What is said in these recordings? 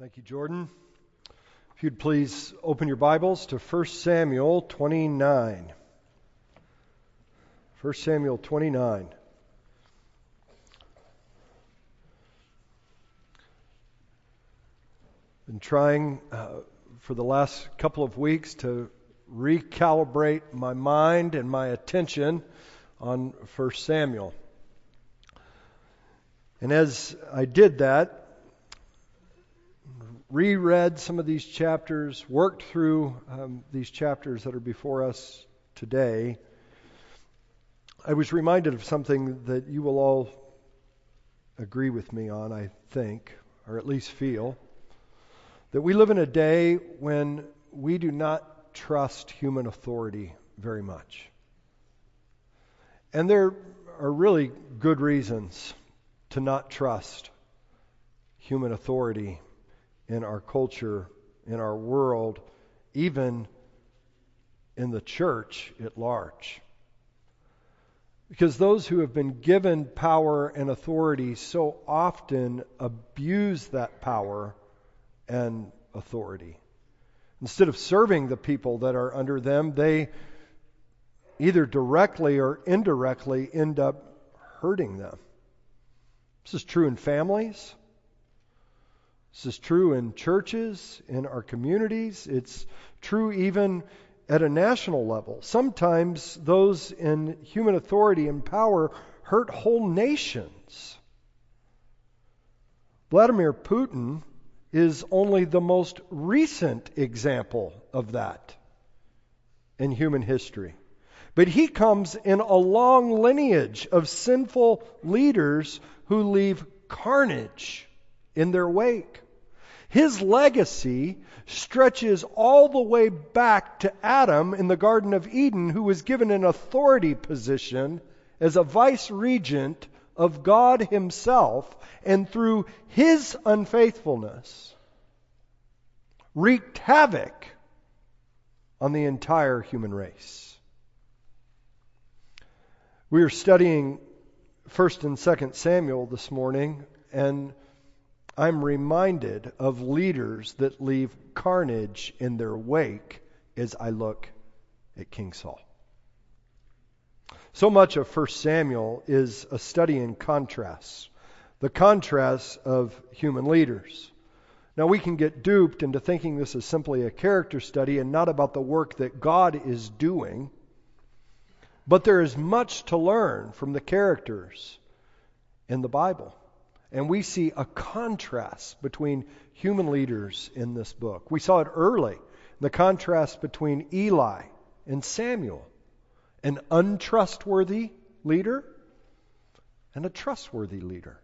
Thank you, Jordan. If you'd please open your Bibles to 1 Samuel 29. 1 Samuel 29. Been trying uh, for the last couple of weeks to recalibrate my mind and my attention on 1 Samuel. And as I did that, reread some of these chapters, worked through um, these chapters that are before us today, I was reminded of something that you will all agree with me on, I think, or at least feel. That we live in a day when we do not trust human authority very much. And there are really good reasons to not trust human authority in our culture, in our world, even in the church at large. Because those who have been given power and authority so often abuse that power and authority. Instead of serving the people that are under them, they either directly or indirectly end up hurting them. This is true in families. This is true in churches, in our communities. It's true even at a national level. Sometimes those in human authority and power hurt whole nations. Vladimir Putin is only the most recent example of that in human history. But he comes in a long lineage of sinful leaders who leave carnage in their wake. His legacy stretches all the way back to Adam in the Garden of Eden, who was given an authority position as a vice regent of God Himself, and through his unfaithfulness, wreaked havoc on the entire human race. We are studying 1st and 2nd Samuel this morning, and I'm reminded of leaders that leave carnage in their wake as I look at King Saul. So much of 1 Samuel is a study in contrasts, the contrasts of human leaders. Now, we can get duped into thinking this is simply a character study and not about the work that God is doing. But there is much to learn from the characters in the Bible. And we see a contrast between human leaders in this book. We saw it early, the contrast between Eli and Samuel, an untrustworthy leader and a trustworthy leader.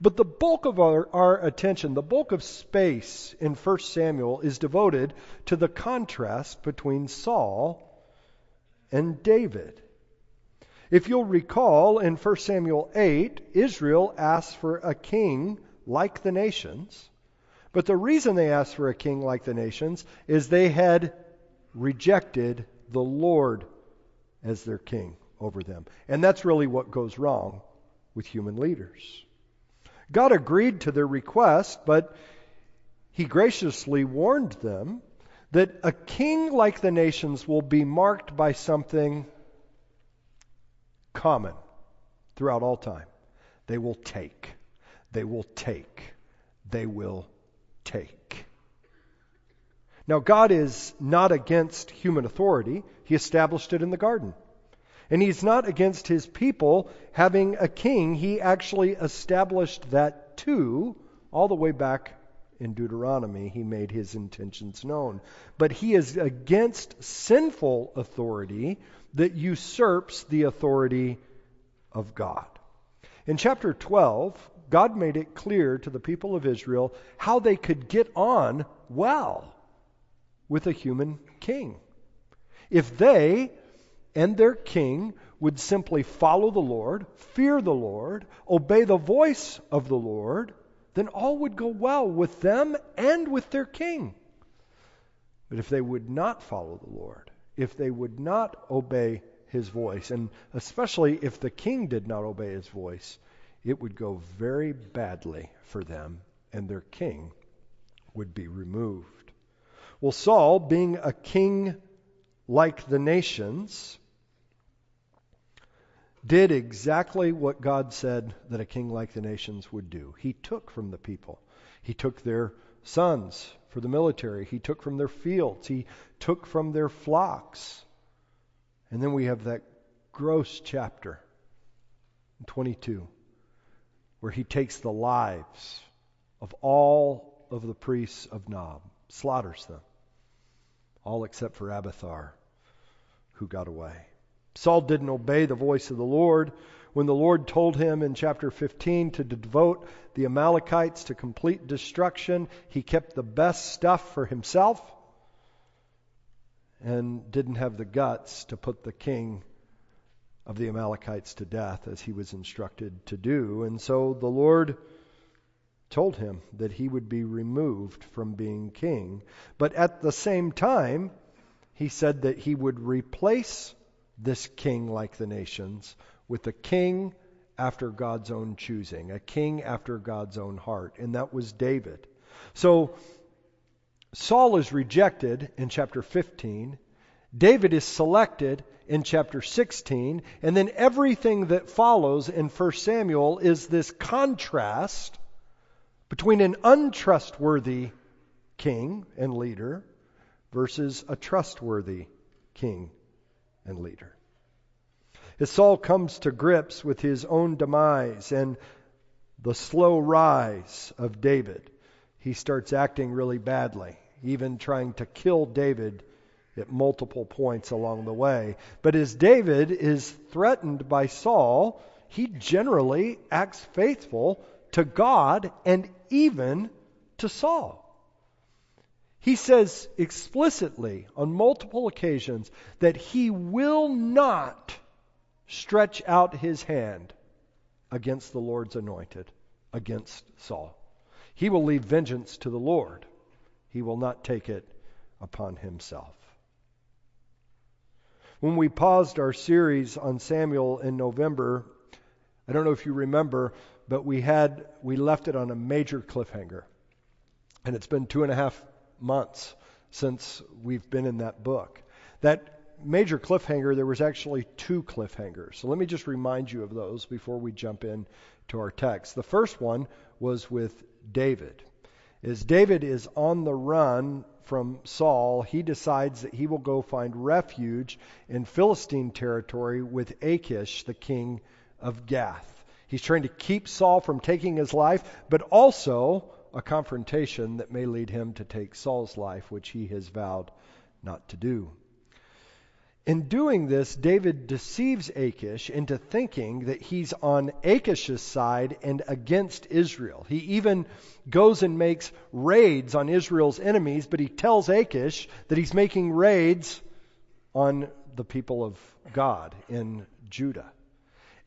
But the bulk of our, our, attention, the bulk of space in 1 Samuel is devoted to the contrast between Saul and David. If you'll recall, in 1 Samuel 8, Israel asked for a king like the nations. But the reason they asked for a king like the nations is they had rejected the Lord as their king over them. And that's really what goes wrong with human leaders. God agreed to their request, but he graciously warned them that a king like the nations will be marked by something common throughout all time. They will take. They will take. They will take. Now, God is not against human authority. He established it in the garden. And He's not against His people having a king. He actually established that too, all the way back in Deuteronomy. He made His intentions known. But He is against sinful authority that usurps the authority of God. In chapter 12, God made it clear to the people of Israel how they could get on well with a human king. If they and their king would simply follow the Lord, fear the Lord, obey the voice of the Lord, then all would go well with them and with their king. But if they would not follow the Lord, if they would not obey his voice, and especially if the king did not obey his voice, it would go very badly for them, and their king would be removed. Well, Saul, being a king like the nations, did exactly what God said that a king like the nations would do. He took from the people. He took their sons for the military. He took from their fields. He took from their flocks. And then we have that gross chapter 22 where he takes the lives of all of the priests of Nob, slaughters them, all except for Abiathar, who got away. Saul didn't obey the voice of the Lord. When the Lord told him in chapter 15 to devote the Amalekites to complete destruction, he kept the best stuff for himself and didn't have the guts to put the king of the Amalekites to death as he was instructed to do. And so the Lord told him that he would be removed from being king. But at the same time, he said that he would replace this king like the nations with a king after God's own choosing, a king after God's own heart, and that was David. So Saul is rejected in chapter 15. David is selected in chapter 16. And then everything that follows in 1 Samuel is this contrast between an untrustworthy king and leader versus a trustworthy king and leader. As Saul comes to grips with his own demise and the slow rise of David, he starts acting really badly, even trying to kill David at multiple points along the way. But as David is threatened by Saul, he generally acts faithful to God and even to Saul. He says explicitly on multiple occasions that he will not stretch out his hand against the Lord's anointed, against Saul. He will leave vengeance to the Lord. He will not take it upon himself. When we paused our series on Samuel in November, I don't know if you remember, but we had we left it on a major cliffhanger. And it's been two and a half months since we've been in that book. That major cliffhanger, there was actually two cliffhangers. So let me just remind you of those before we jump in to our text. The first one was with David. As David is on the run from Saul, he decides that he will go find refuge in Philistine territory with Achish, the king of Gath. He's trying to keep Saul from taking his life, but also a confrontation that may lead him to take Saul's life, which he has vowed not to do. In doing this, David deceives Achish into thinking that he's on Achish's side and against Israel. He even goes and makes raids on Israel's enemies, but he tells Achish that he's making raids on the people of God in Judah.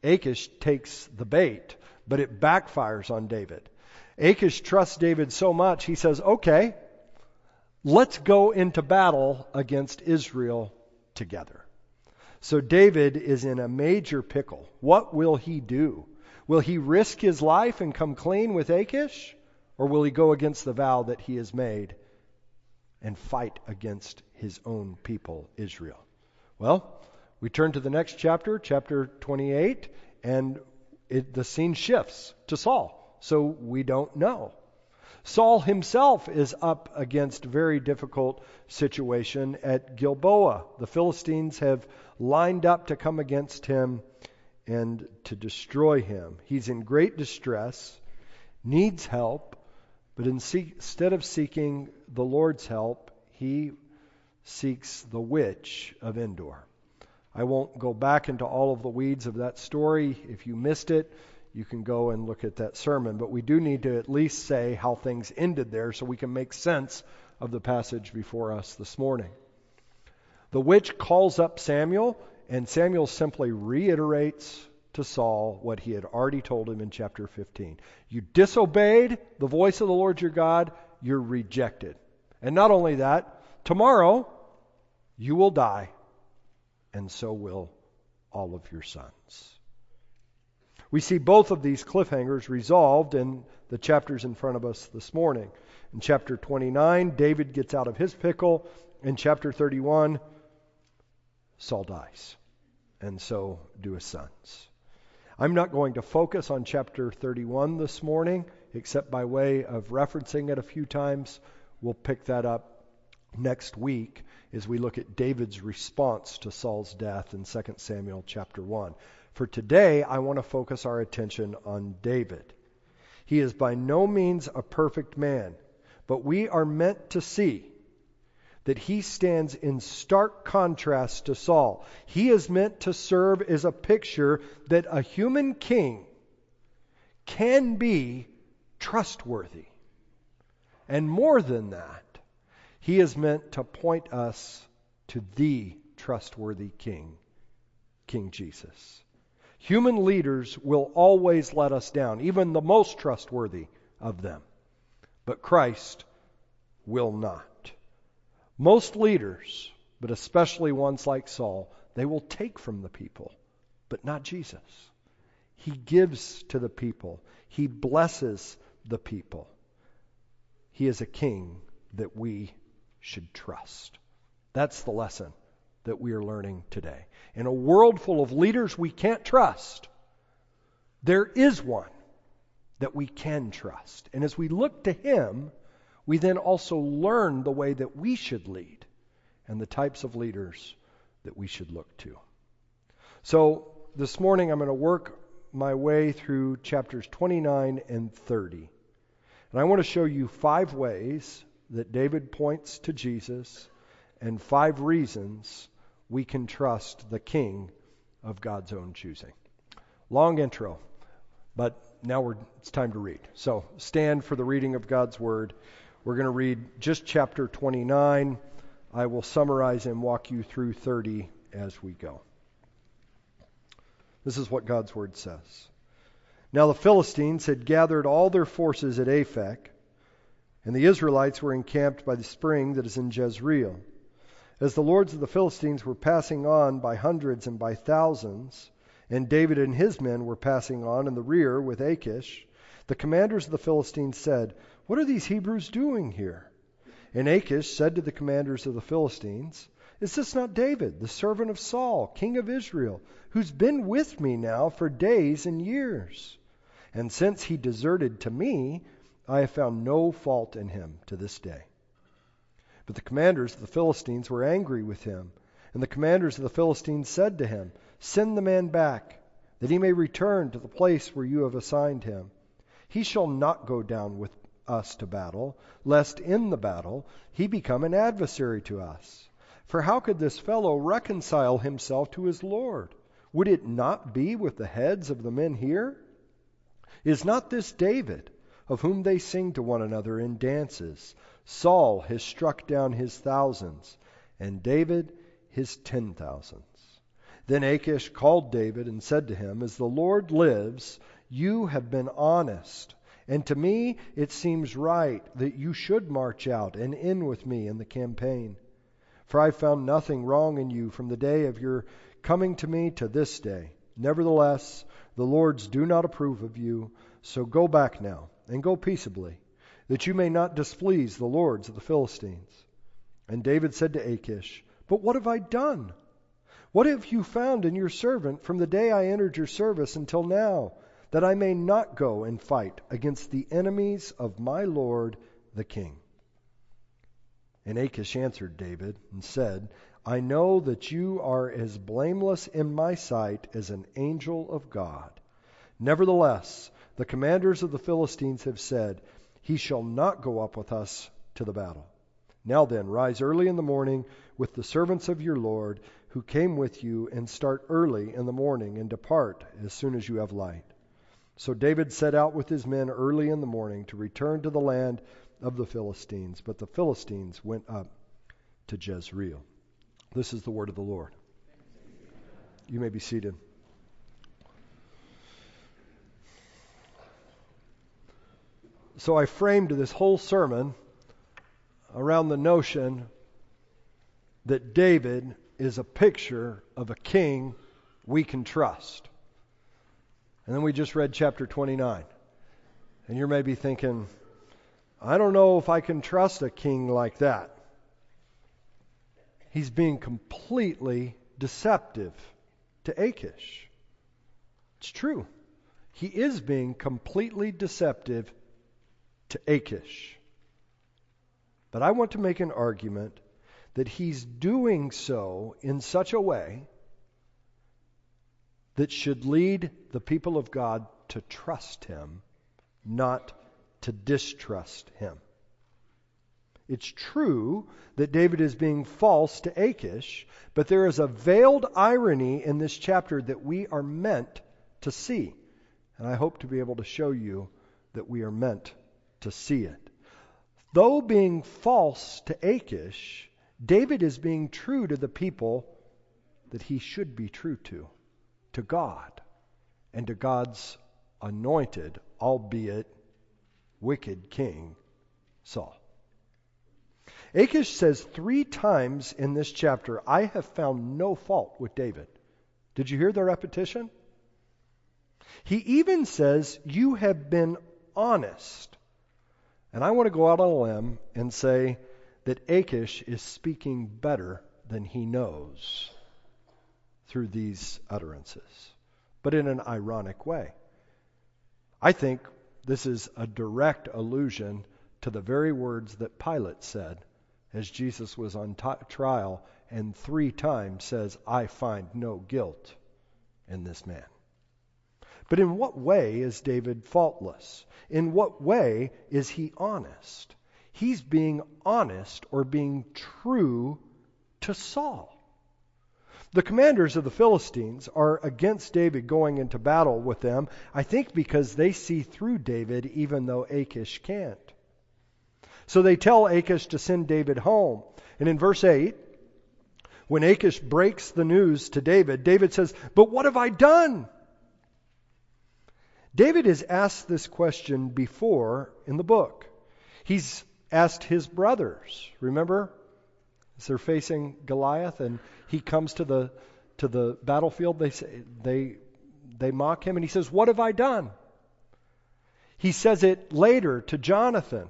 Achish takes the bait, but it backfires on David. Achish trusts David so much, he says, okay, let's go into battle against Israel together. So David is in a major pickle. What will he do? Will he risk his life and come clean with Achish? Or will he go against the vow that he has made and fight against his own people, Israel? Well, we turn to the next chapter, chapter 28, and it, the scene shifts to Saul so we don't know. Saul himself is up against a very difficult situation at Gilboa. The Philistines have lined up to come against him and to destroy him. He's in great distress, needs help, but instead of seeking the Lord's help, he seeks the witch of Endor. I won't go back into all of the weeds of that story. If you missed it, you can go and look at that sermon. But we do need to at least say how things ended there so we can make sense of the passage before us this morning. The witch calls up Samuel, and Samuel simply reiterates to Saul what he had already told him in chapter 15. You disobeyed the voice of the Lord your God, you're rejected. And not only that, tomorrow you will die, and so will all of your sons. We see both of these cliffhangers resolved in the chapters in front of us this morning. In chapter 29, David gets out of his pickle. In chapter 31, Saul dies. And so do his sons. I'm not going to focus on chapter 31 this morning, except by way of referencing it a few times. We'll pick that up next week as we look at David's response to Saul's death in 2 Samuel chapter 1. For today, I want to focus our attention on David. He is by no means a perfect man, but we are meant to see that he stands in stark contrast to Saul. He is meant to serve as a picture that a human king can be trustworthy. And more than that, he is meant to point us to the trustworthy King, King Jesus. Human leaders will always let us down, even the most trustworthy of them. But Christ will not. Most leaders, but especially ones like Saul, they will take from the people, but not Jesus. He gives to the people, He blesses the people. He is a king that we should trust. That's the lesson that we are learning today. In a world full of leaders we can't trust, there is one that we can trust. And as we look to him, we then also learn the way that we should lead and the types of leaders that we should look to. So this morning I'm going to work my way through chapters 29 and 30. And I want to show you five ways that David points to Jesus and five reasons we can trust the King of God's own choosing. Long intro, but now it's time to read. So stand for the reading of God's Word. We're going to read just chapter 29. I will summarize and walk you through 30 as we go. This is what God's Word says. Now the Philistines had gathered all their forces at Aphek and the Israelites were encamped by the spring that is in Jezreel. As the lords of the Philistines were passing on by hundreds and by thousands, and David and his men were passing on in the rear with Achish, the commanders of the Philistines said, What are these Hebrews doing here? And Achish said to the commanders of the Philistines, Is this not David, the servant of Saul, king of Israel, who's been with me now for days and years? And since he deserted to me, I have found no fault in him to this day. But the commanders of the Philistines were angry with him. And the commanders of the Philistines said to him, Send the man back, that he may return to the place where you have assigned him. He shall not go down with us to battle, lest in the battle he become an adversary to us. For how could this fellow reconcile himself to his Lord? Would it not be with the heads of the men here? Is not this David? of whom they sing to one another in dances. Saul has struck down his thousands, and David his ten thousands. Then Achish called David and said to him, As the Lord lives, you have been honest, and to me it seems right that you should march out and in with me in the campaign. For I found nothing wrong in you from the day of your coming to me to this day. Nevertheless, the Lords do not approve of you, so go back now and go peaceably, that you may not displease the lords of the Philistines. And David said to Achish, But what have I done? What have you found in your servant from the day I entered your service until now, that I may not go and fight against the enemies of my Lord the king? And Achish answered David and said, I know that you are as blameless in my sight as an angel of God. Nevertheless, the commanders of the Philistines have said, He shall not go up with us to the battle. Now then, rise early in the morning with the servants of your Lord who came with you, and start early in the morning, and depart as soon as you have light. So David set out with his men early in the morning to return to the land of the Philistines. But the Philistines went up to Jezreel. This is the word of the Lord. You may be seated. So I framed this whole sermon around the notion that David is a picture of a king we can trust. And then we just read chapter 29. And you may be thinking, I don't know if I can trust a king like that. He's being completely deceptive to Achish. It's true. He is being completely deceptive to Achish. But I want to make an argument that he's doing so in such a way that should lead the people of God to trust him, not to distrust him. It's true that David is being false to Achish, but there is a veiled irony in this chapter that we are meant to see. And I hope to be able to show you that we are meant to see it. Though being false to Achish, David is being true to the people that he should be true to, to God, and to God's anointed, albeit wicked king, Saul. Achish says three times in this chapter, I have found no fault with David. Did you hear the repetition? He even says, You have been honest. And I want to go out on a limb and say that Achish is speaking better than he knows through these utterances, but in an ironic way. I think this is a direct allusion to the very words that Pilate said as Jesus was on t- trial and three times says, I find no guilt in this man. But in what way is David faultless? In what way is he honest? He's being honest or being true to Saul. The commanders of the Philistines are against David going into battle with them, I think because they see through David even though Achish can't. So they tell Achish to send David home. And in verse 8, when Achish breaks the news to David, David says, But what have I done? David has asked this question before in the book. He's asked his brothers. Remember? As they're facing Goliath and he comes to the to the battlefield, they say they they mock him and he says, What have I done? He says it later to Jonathan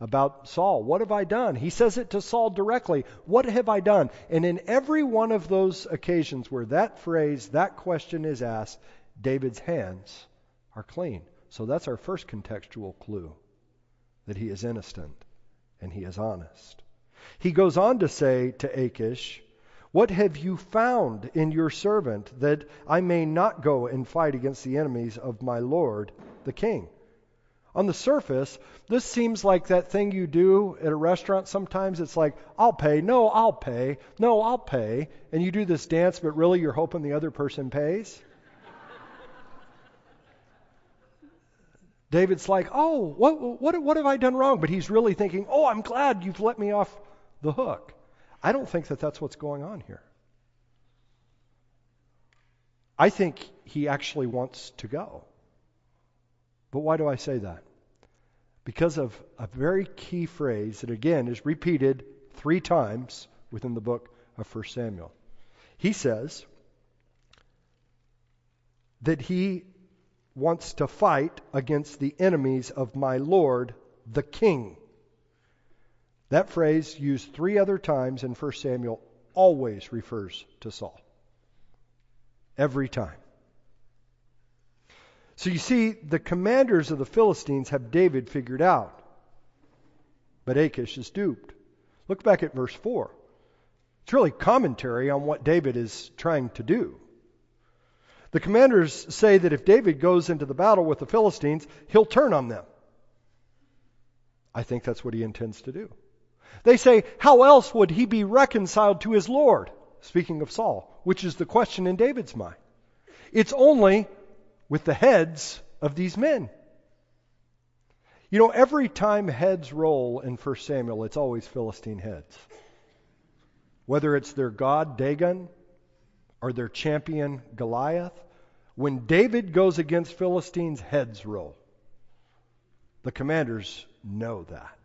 about Saul. What have I done? He says it to Saul directly. What have I done? And in every one of those occasions where that phrase, that question is asked, David's hands are clean. So that's our first contextual clue that he is innocent and he is honest. He goes on to say to Achish, What have you found in your servant that I may not go and fight against the enemies of my Lord the king? On the surface, this seems like that thing you do at a restaurant sometimes. It's like, I'll pay, no, I'll pay, no, I'll pay. And you do this dance, but really you're hoping the other person pays. David's like, oh, what, what, what have I done wrong? But he's really thinking, oh, I'm glad you've let me off the hook. I don't think that that's what's going on here. I think he actually wants to go. But why do I say that? Because of a very key phrase that, again, is repeated three times within the book of 1 Samuel. He says that he wants to fight against the enemies of my Lord, the king. That phrase, used three other times in 1 Samuel, always refers to Saul. Every time. So you see, the commanders of the Philistines have David figured out. But Achish is duped. Look back at verse 4. It's really commentary on what David is trying to do. The commanders say that if David goes into the battle with the Philistines, he'll turn on them. I think that's what he intends to do. They say, How else would he be reconciled to his Lord? Speaking of Saul, which is the question in David's mind. It's only with the heads of these men. You know, every time heads roll in 1 Samuel, it's always Philistine heads. Whether it's their god Dagon or their champion Goliath, when David goes against Philistines, heads roll. The commanders know that.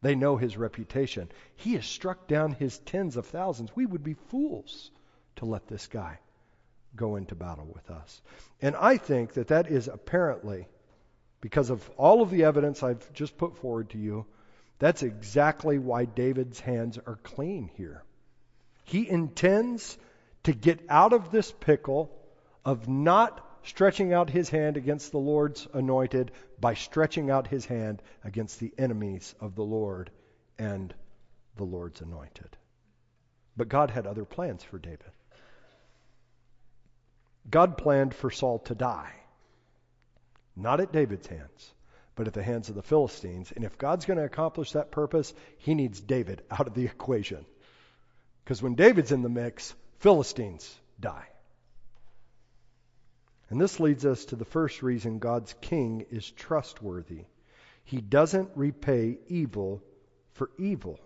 They know his reputation. He has struck down his tens of thousands. We would be fools to let this guy go into battle with us. And I think that that is apparently because of all of the evidence I've just put forward to you, that's exactly why David's hands are clean here. He intends to get out of this pickle of not stretching out his hand against the Lord's anointed by stretching out his hand against the enemies of the Lord and the Lord's anointed. But God had other plans for David. God planned for Saul to die, not at David's hands, but at the hands of the Philistines. And if God's going to accomplish that purpose, he needs David out of the equation. Because when David's in the mix, Philistines die. And this leads us to the first reason God's king is trustworthy. He doesn't repay evil for evil.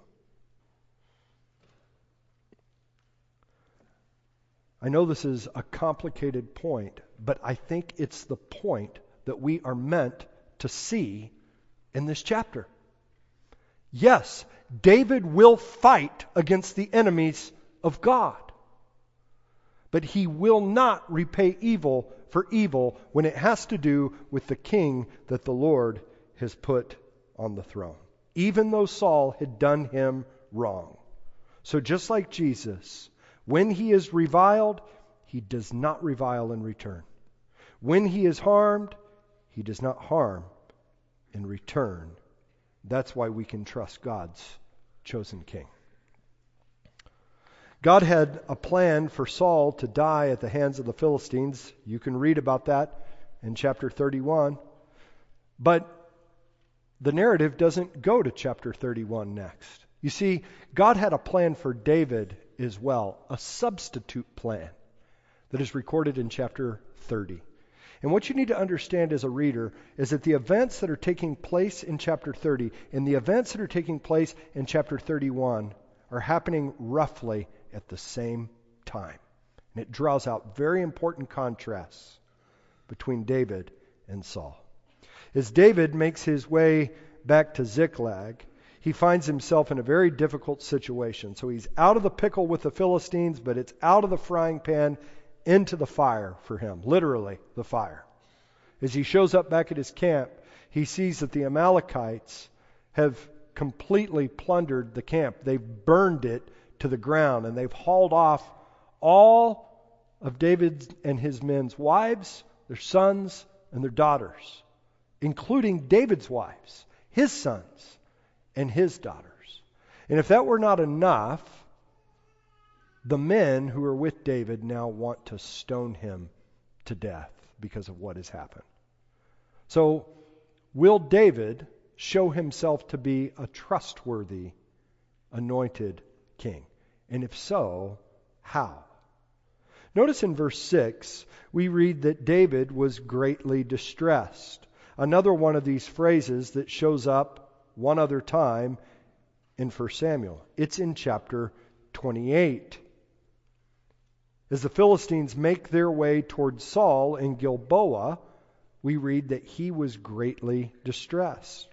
I know this is a complicated point, but I think it's the point that we are meant to see in this chapter. Yes, David will fight against the enemies of God, but he will not repay evil for evil when it has to do with the king that the Lord has put on the throne, even though Saul had done him wrong. So, just like Jesus, when he is reviled, he does not revile in return. When he is harmed, he does not harm in return. That's why we can trust God's chosen king. God had a plan for Saul to die at the hands of the Philistines. You can read about that in chapter 31. But the narrative doesn't go to chapter 31 next. You see, God had a plan for David as well, a substitute plan that is recorded in chapter 30. And what you need to understand as a reader is that the events that are taking place in chapter 30 and the events that are taking place in chapter 31 are happening roughly at the same time. And it draws out very important contrasts between David and Saul. As David makes his way back to Ziklag, he finds himself in a very difficult situation. So he's out of the pickle with the Philistines, but it's out of the frying pan into the fire for him, literally, the fire. As he shows up back at his camp, he sees that the Amalekites have completely plundered the camp. They've burned it to the ground, and they've hauled off all of David and his men's wives, their sons, and their daughters, including David's wives, his sons, and his daughters. And if that were not enough, the men who are with David now want to stone him to death because of what has happened. So, will David show himself to be a trustworthy, anointed king? And if so, how? Notice in verse 6, we read that David was greatly distressed. Another one of these phrases that shows up one other time in 1 Samuel. It's in chapter 28. As the Philistines make their way toward Saul in Gilboa, we read that he was greatly distressed.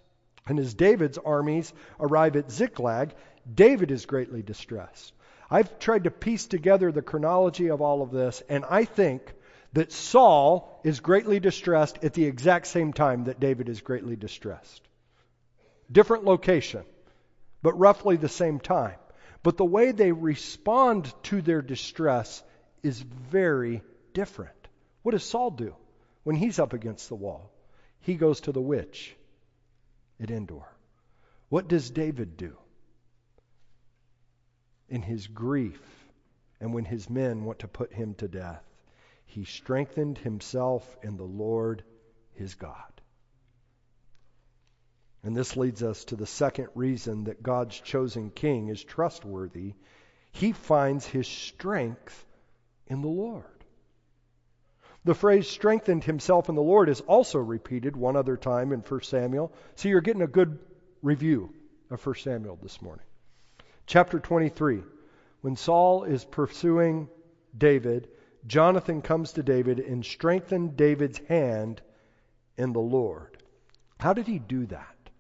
And as David's armies arrive at Ziklag, David is greatly distressed. I've tried to piece together the chronology of all of this, and I think that Saul is greatly distressed at the exact same time that David is greatly distressed. Different location, but roughly the same time. But the way they respond to their distress is very different. What does Saul do when he's up against the wall? He goes to the witch at Endor. What does David do? In his grief and when his men want to put him to death, he strengthened himself in the Lord his God. And this leads us to the second reason that God's chosen king is trustworthy. He finds his strength in the Lord. The phrase strengthened himself in the Lord is also repeated one other time in 1 Samuel. So you're getting a good review of 1 Samuel this morning. Chapter 23. When Saul is pursuing David, Jonathan comes to David and strengthened David's hand in the Lord. How did he do that?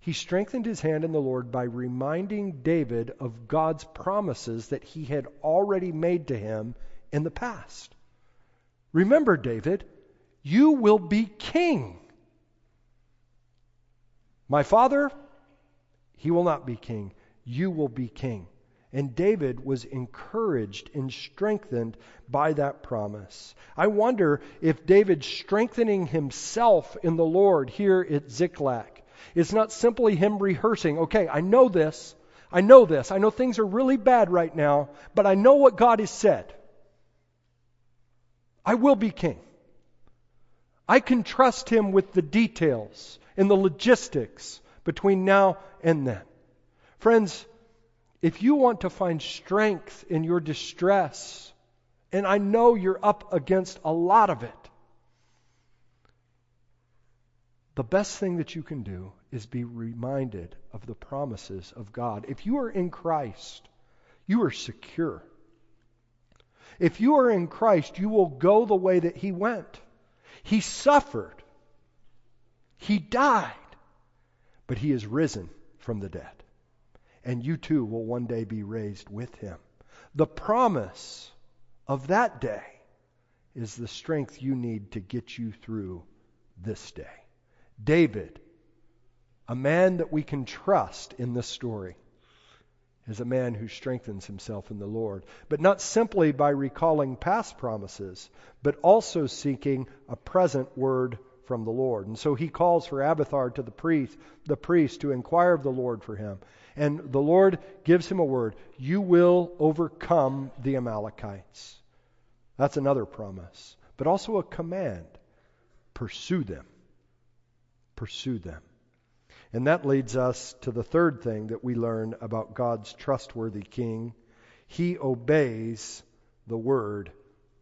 He strengthened his hand in the Lord by reminding David of God's promises that he had already made to him in the past. Remember, David, you will be king My father, he will not be king. You will be king. And David was encouraged and strengthened by that promise. I wonder if David strengthening himself in the Lord here at Ziklag is not simply him rehearsing, okay, I know this, I know this, I know things are really bad right now, but I know what God has said. I will be king. I can trust him with the details and the logistics between now and then. Friends, if you want to find strength in your distress, and I know you're up against a lot of it, the best thing that you can do is be reminded of the promises of God. If you are in Christ, you are secure. If you are in Christ, you will go the way that He went. He suffered, He died, but He is risen from the dead and you too will one day be raised with him. The promise of that day is the strength you need to get you through this day. David, a man that we can trust in this story, is a man who strengthens himself in the Lord, but not simply by recalling past promises, but also seeking a present word from the Lord. And so he calls for Abiathar to the priest, the priest to inquire of the Lord for him. And the Lord gives him a word You will overcome the Amalekites. That's another promise, but also a command pursue them. Pursue them. And that leads us to the third thing that we learn about God's trustworthy king. He obeys the word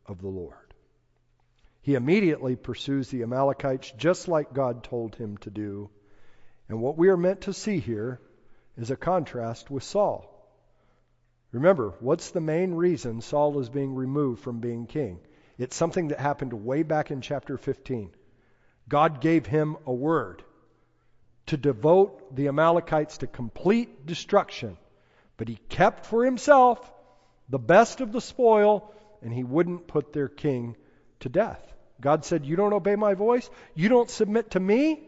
of the Lord. He immediately pursues the Amalekites just like God told him to do. And what we are meant to see here is a contrast with Saul. Remember, what's the main reason Saul is being removed from being king? It's something that happened way back in chapter 15. God gave him a word to devote the Amalekites to complete destruction, but he kept for himself the best of the spoil, and he wouldn't put their king to death. God said, You don't obey my voice, you don't submit to me,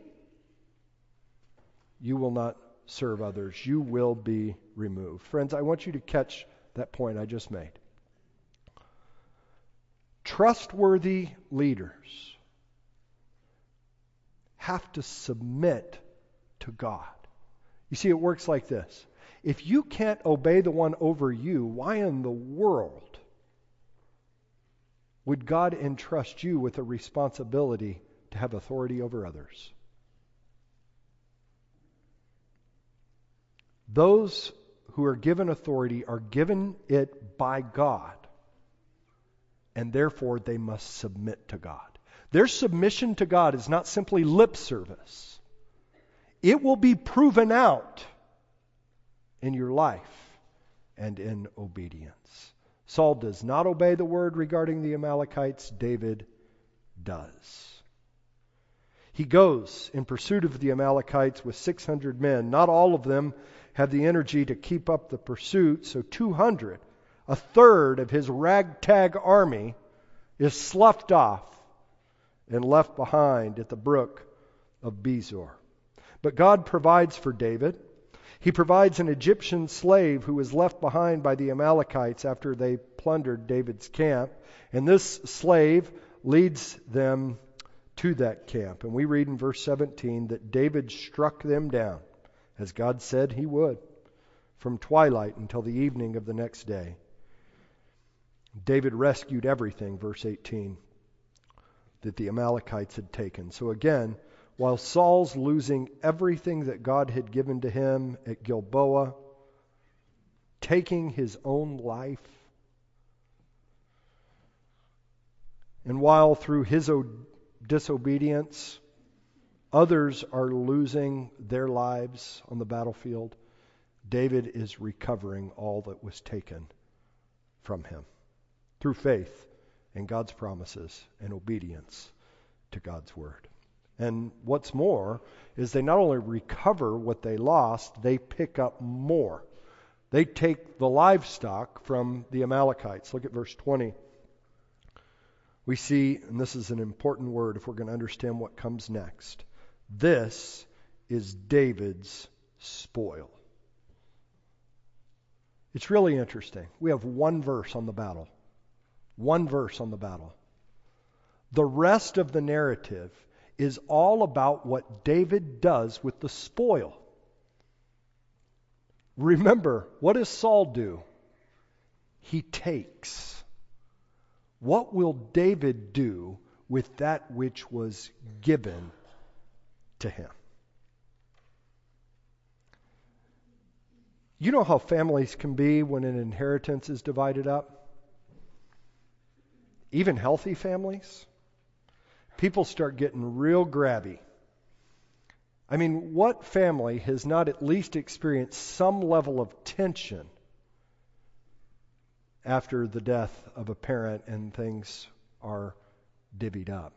you will not serve others, you will be removed. Friends, I want you to catch that point I just made. Trustworthy leaders have to submit to God. You see, it works like this. If you can't obey the one over you, why in the world would God entrust you with a responsibility to have authority over others? Those who are given authority are given it by God, and therefore they must submit to God. Their submission to God is not simply lip service, it will be proven out in your life and in obedience. Saul does not obey the word regarding the Amalekites, David does. He goes in pursuit of the Amalekites with 600 men. Not all of them have the energy to keep up the pursuit, so 200, a third of his ragtag army, is sloughed off and left behind at the brook of Besor. But God provides for David. He provides an Egyptian slave who was left behind by the Amalekites after they plundered David's camp. And this slave leads them to that camp. And we read in verse 17 that David struck them down as God said he would, from twilight until the evening of the next day. David rescued everything, verse 18, that the Amalekites had taken. So again, while Saul's losing everything that God had given to him at Gilboa, taking his own life, and while through his disobedience, Others are losing their lives on the battlefield. David is recovering all that was taken from him through faith in God's promises and obedience to God's word. And what's more is they not only recover what they lost, they pick up more. They take the livestock from the Amalekites. Look at verse 20. We see, and this is an important word if we're going to understand what comes next. This is David's spoil. It's really interesting. We have one verse on the battle. One verse on the battle. The rest of the narrative is all about what David does with the spoil. Remember, what does Saul do? He takes. What will David do with that which was given to him? You know how families can be when an inheritance is divided up? Even healthy families? People start getting real grabby. I mean, what family has not at least experienced some level of tension after the death of a parent and things are divvied up?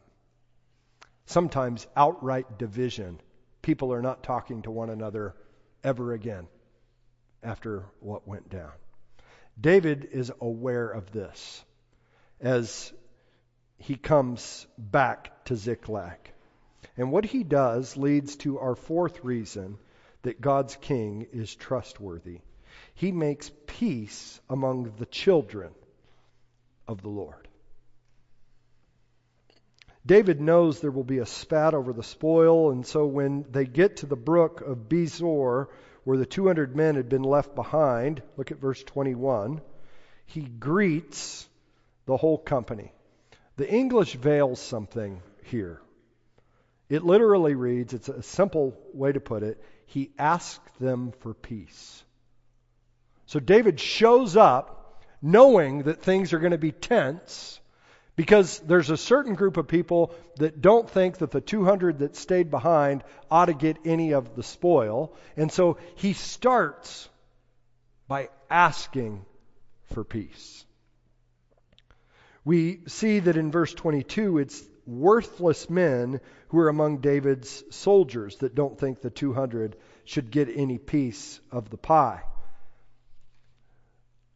Sometimes outright division. People are not talking to one another ever again after what went down. David is aware of this as he comes back to Ziklag. And what he does leads to our fourth reason that God's king is trustworthy. He makes peace among the children of the Lord. David knows there will be a spat over the spoil, and so when they get to the brook of Besor, where the 200 men had been left behind, look at verse 21, he greets the whole company. The English veils something here. It literally reads, it's a simple way to put it, he asked them for peace. So David shows up knowing that things are going to be tense because there's a certain group of people that don't think that the 200 that stayed behind ought to get any of the spoil. And so he starts by asking for peace. We see that in verse 22, it's worthless men who are among David's soldiers that don't think the 200 should get any piece of the pie.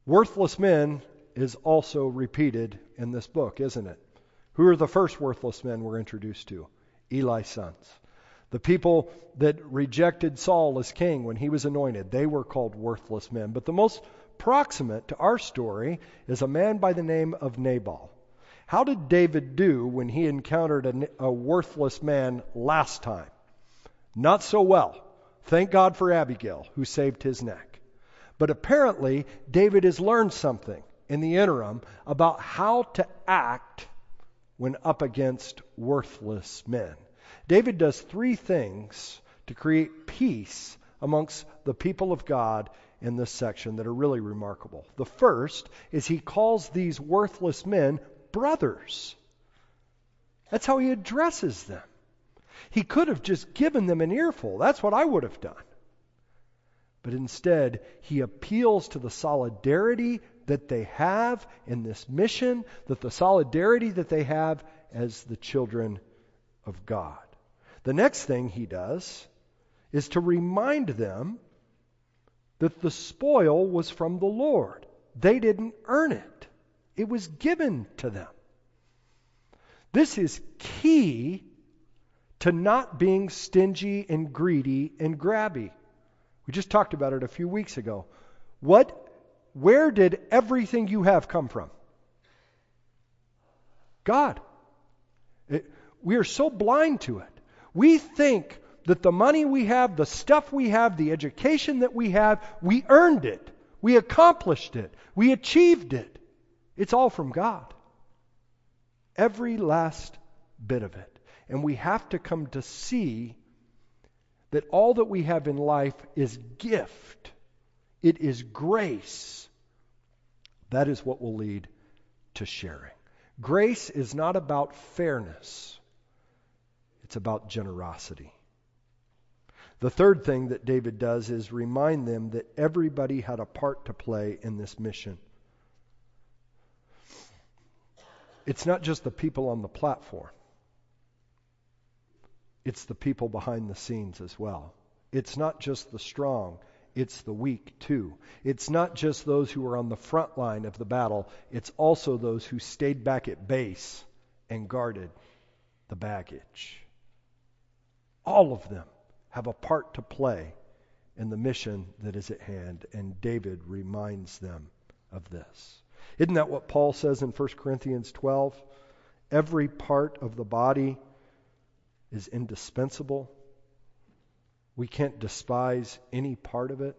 Worthless men is also repeated in this book, isn't it? Who are the first worthless men we're introduced to? Eli's sons. The people that rejected Saul as king when he was anointed, they were called worthless men. But the most proximate to our story is a man by the name of Nabal. How did David do when he encountered a, a worthless man last time? Not so well. Thank God for Abigail, who saved his neck. But apparently, David has learned something in the interim about how to act when up against worthless men. David does three things to create peace amongst the people of God in this section that are really remarkable. The first is he calls these worthless men brothers. That's how he addresses them. He could have just given them an earful. That's what I would have done. But instead, he appeals to the solidarity that they have in this mission, that the solidarity that they have as the children of God. The next thing he does is to remind them that the spoil was from the Lord. They didn't earn it. It was given to them. This is key to not being stingy and greedy and grabby. We just talked about it a few weeks ago. What where did everything you have come from? God. It, we are so blind to it. We think that the money we have, the stuff we have, the education that we have, we earned it. We accomplished it. We achieved it. It's all from God. Every last bit of it. And we have to come to see that all that we have in life is gift, it is grace. That is what will lead to sharing. Grace is not about fairness, it's about generosity. The third thing that David does is remind them that everybody had a part to play in this mission. It's not just the people on the platform, it's the people behind the scenes as well. It's not just the strong, it's the weak too. It's not just those who are on the front line of the battle, it's also those who stayed back at base and guarded the baggage. All of them have a part to play in the mission that is at hand, and David reminds them of this. Isn't that what Paul says in 1 Corinthians 12? Every part of the body is indispensable. We can't despise any part of it.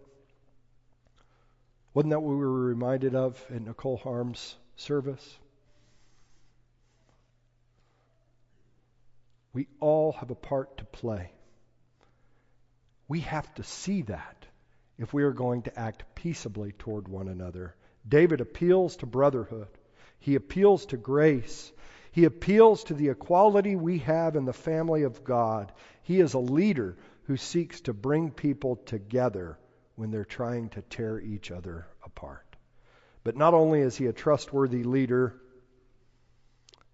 Wasn't that what we were reminded of in Nicole Harm's service? We all have a part to play. We have to see that if we are going to act peaceably toward one another. David appeals to brotherhood, he appeals to grace, he appeals to the equality we have in the family of God. He is a leader who seeks to bring people together when they're trying to tear each other apart. But not only is he a trustworthy leader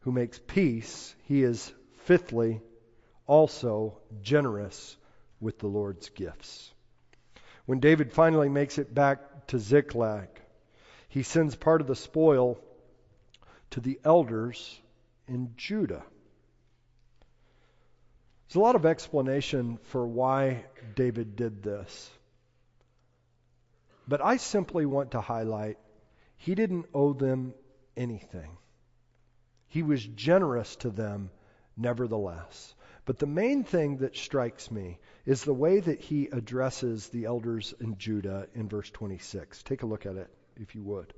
who makes peace, he is, fifthly, also generous with the Lord's gifts. When David finally makes it back to Ziklag, he sends part of the spoil to the elders in Judah. There's a lot of explanation for why David did this. But I simply want to highlight he didn't owe them anything. He was generous to them nevertheless. But the main thing that strikes me is the way that he addresses the elders in Judah in verse 26. Take a look at it, if you would.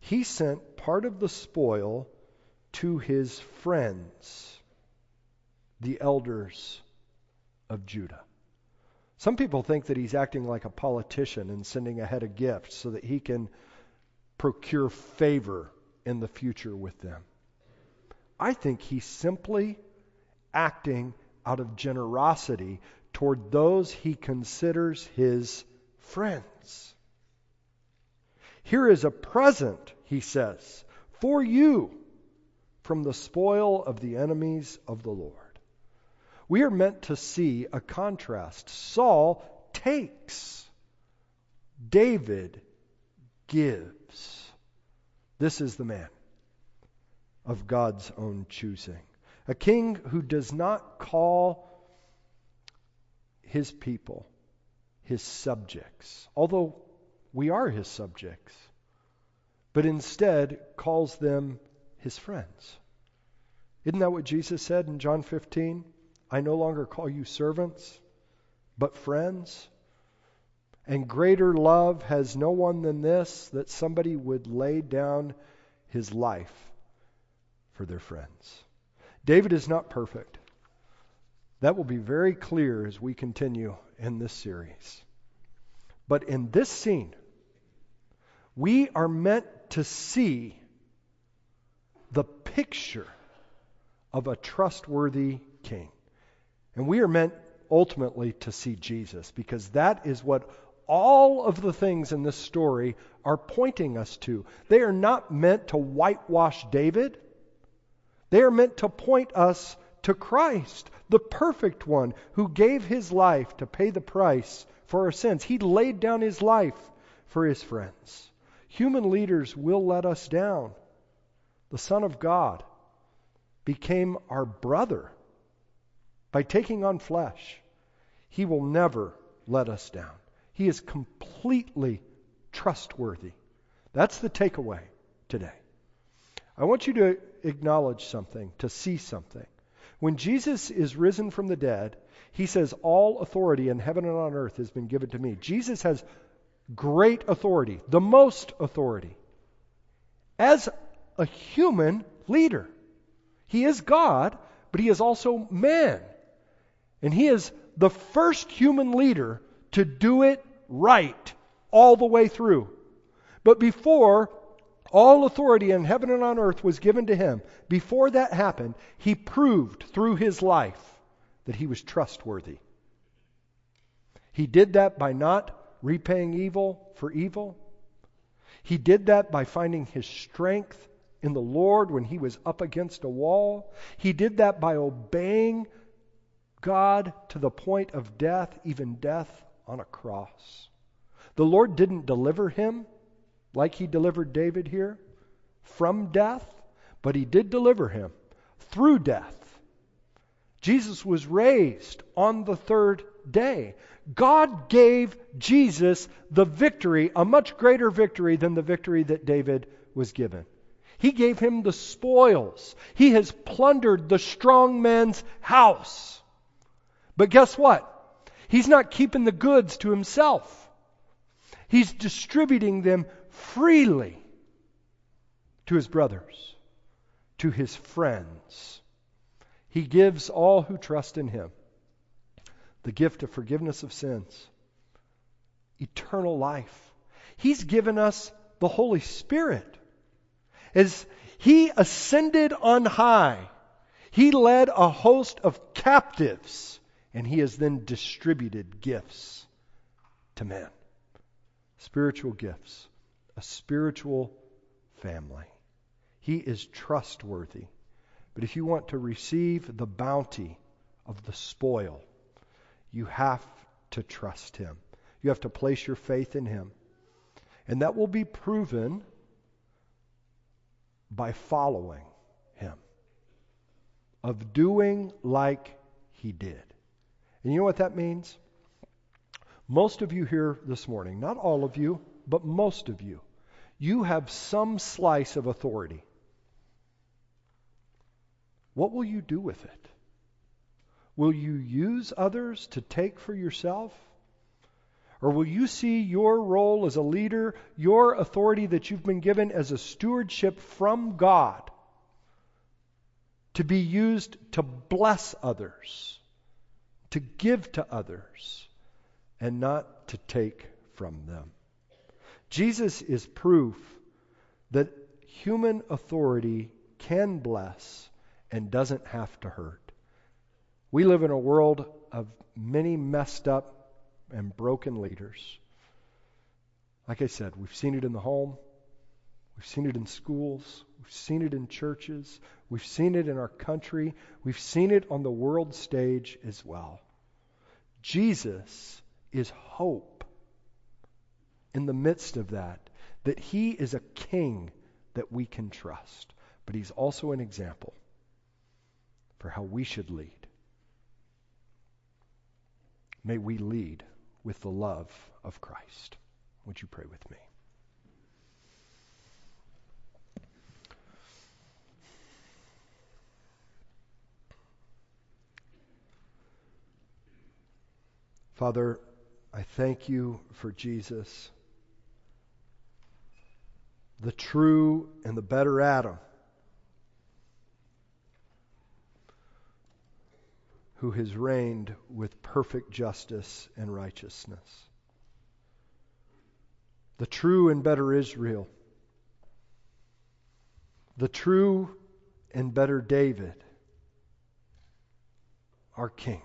He sent part of the spoil to his friends, the elders of Judah. Some people think that he's acting like a politician and sending ahead a gift so that he can procure favor in the future with them. I think he's simply acting out of generosity toward those he considers his friends. Here is a present, he says, for you from the spoil of the enemies of the Lord. We are meant to see a contrast. Saul takes, David gives. This is the man of God's own choosing. A king who does not call his people his subjects, although we are his subjects, but instead calls them his friends. Isn't that what Jesus said in John 15? I no longer call you servants, but friends. And greater love has no one than this, that somebody would lay down his life for their friends. David is not perfect. That will be very clear as we continue in this series. But in this scene, we are meant to see the picture of a trustworthy king. And we are meant ultimately to see Jesus because that is what all of the things in this story are pointing us to. They are not meant to whitewash David, they are meant to point us to Christ, the perfect one who gave his life to pay the price for our sins. He laid down his life for his friends. Human leaders will let us down. The Son of God became our brother by taking on flesh. He will never let us down. He is completely trustworthy. That's the takeaway today. I want you to acknowledge something, to see something. When Jesus is risen from the dead, he says, All authority in heaven and on earth has been given to me. Jesus has great authority, the most authority, as a human leader. He is God, but he is also man. And he is the first human leader to do it right all the way through. But before all authority in heaven and on earth was given to him, before that happened, he proved through his life that he was trustworthy. He did that by not repaying evil for evil. He did that by finding his strength in the Lord when he was up against a wall. He did that by obeying God to the point of death, even death on a cross. The Lord didn't deliver him like he delivered David here from death, but he did deliver him through death. Jesus was raised on the third day. God gave Jesus the victory, a much greater victory than the victory that David was given. He gave him the spoils. He has plundered the strong man's house. But guess what? He's not keeping the goods to himself. He's distributing them freely to his brothers, to his friends. He gives all who trust in him the gift of forgiveness of sins, eternal life. He's given us the Holy Spirit. As he ascended on high, he led a host of captives, and he has then distributed gifts to men. Spiritual gifts, a spiritual family. He is trustworthy. But if you want to receive the bounty of the spoil, you have to trust Him. You have to place your faith in Him. And that will be proven by following Him, of doing like He did. And you know what that means? Most of you here this morning, not all of you, but most of you, you have some slice of authority. What will you do with it? Will you use others to take for yourself? Or will you see your role as a leader, your authority that you've been given as a stewardship from God, to be used to bless others, to give to others, and not to take from them? Jesus is proof that human authority can bless and doesn't have to hurt. We live in a world of many messed up and broken leaders. Like I said, we've seen it in the home, we've seen it in schools, we've seen it in churches, we've seen it in our country, we've seen it on the world stage as well. Jesus is hope in the midst of that, that he is a king that we can trust, but he's also an example for how we should lead. May we lead with the love of Christ. Would you pray with me? Father, I thank you for Jesus, the true and the better Adam. who has reigned with perfect justice and righteousness. The true and better Israel. The true and better David, our King.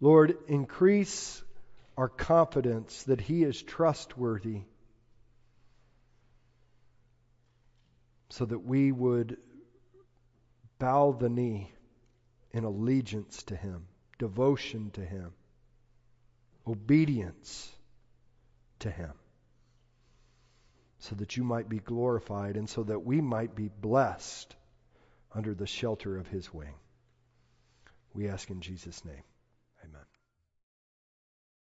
Lord, increase our confidence that He is trustworthy so that we would bow the knee in allegiance to Him, devotion to Him, obedience to Him, so that you might be glorified and so that we might be blessed under the shelter of His wing. We ask in Jesus' name. Amen.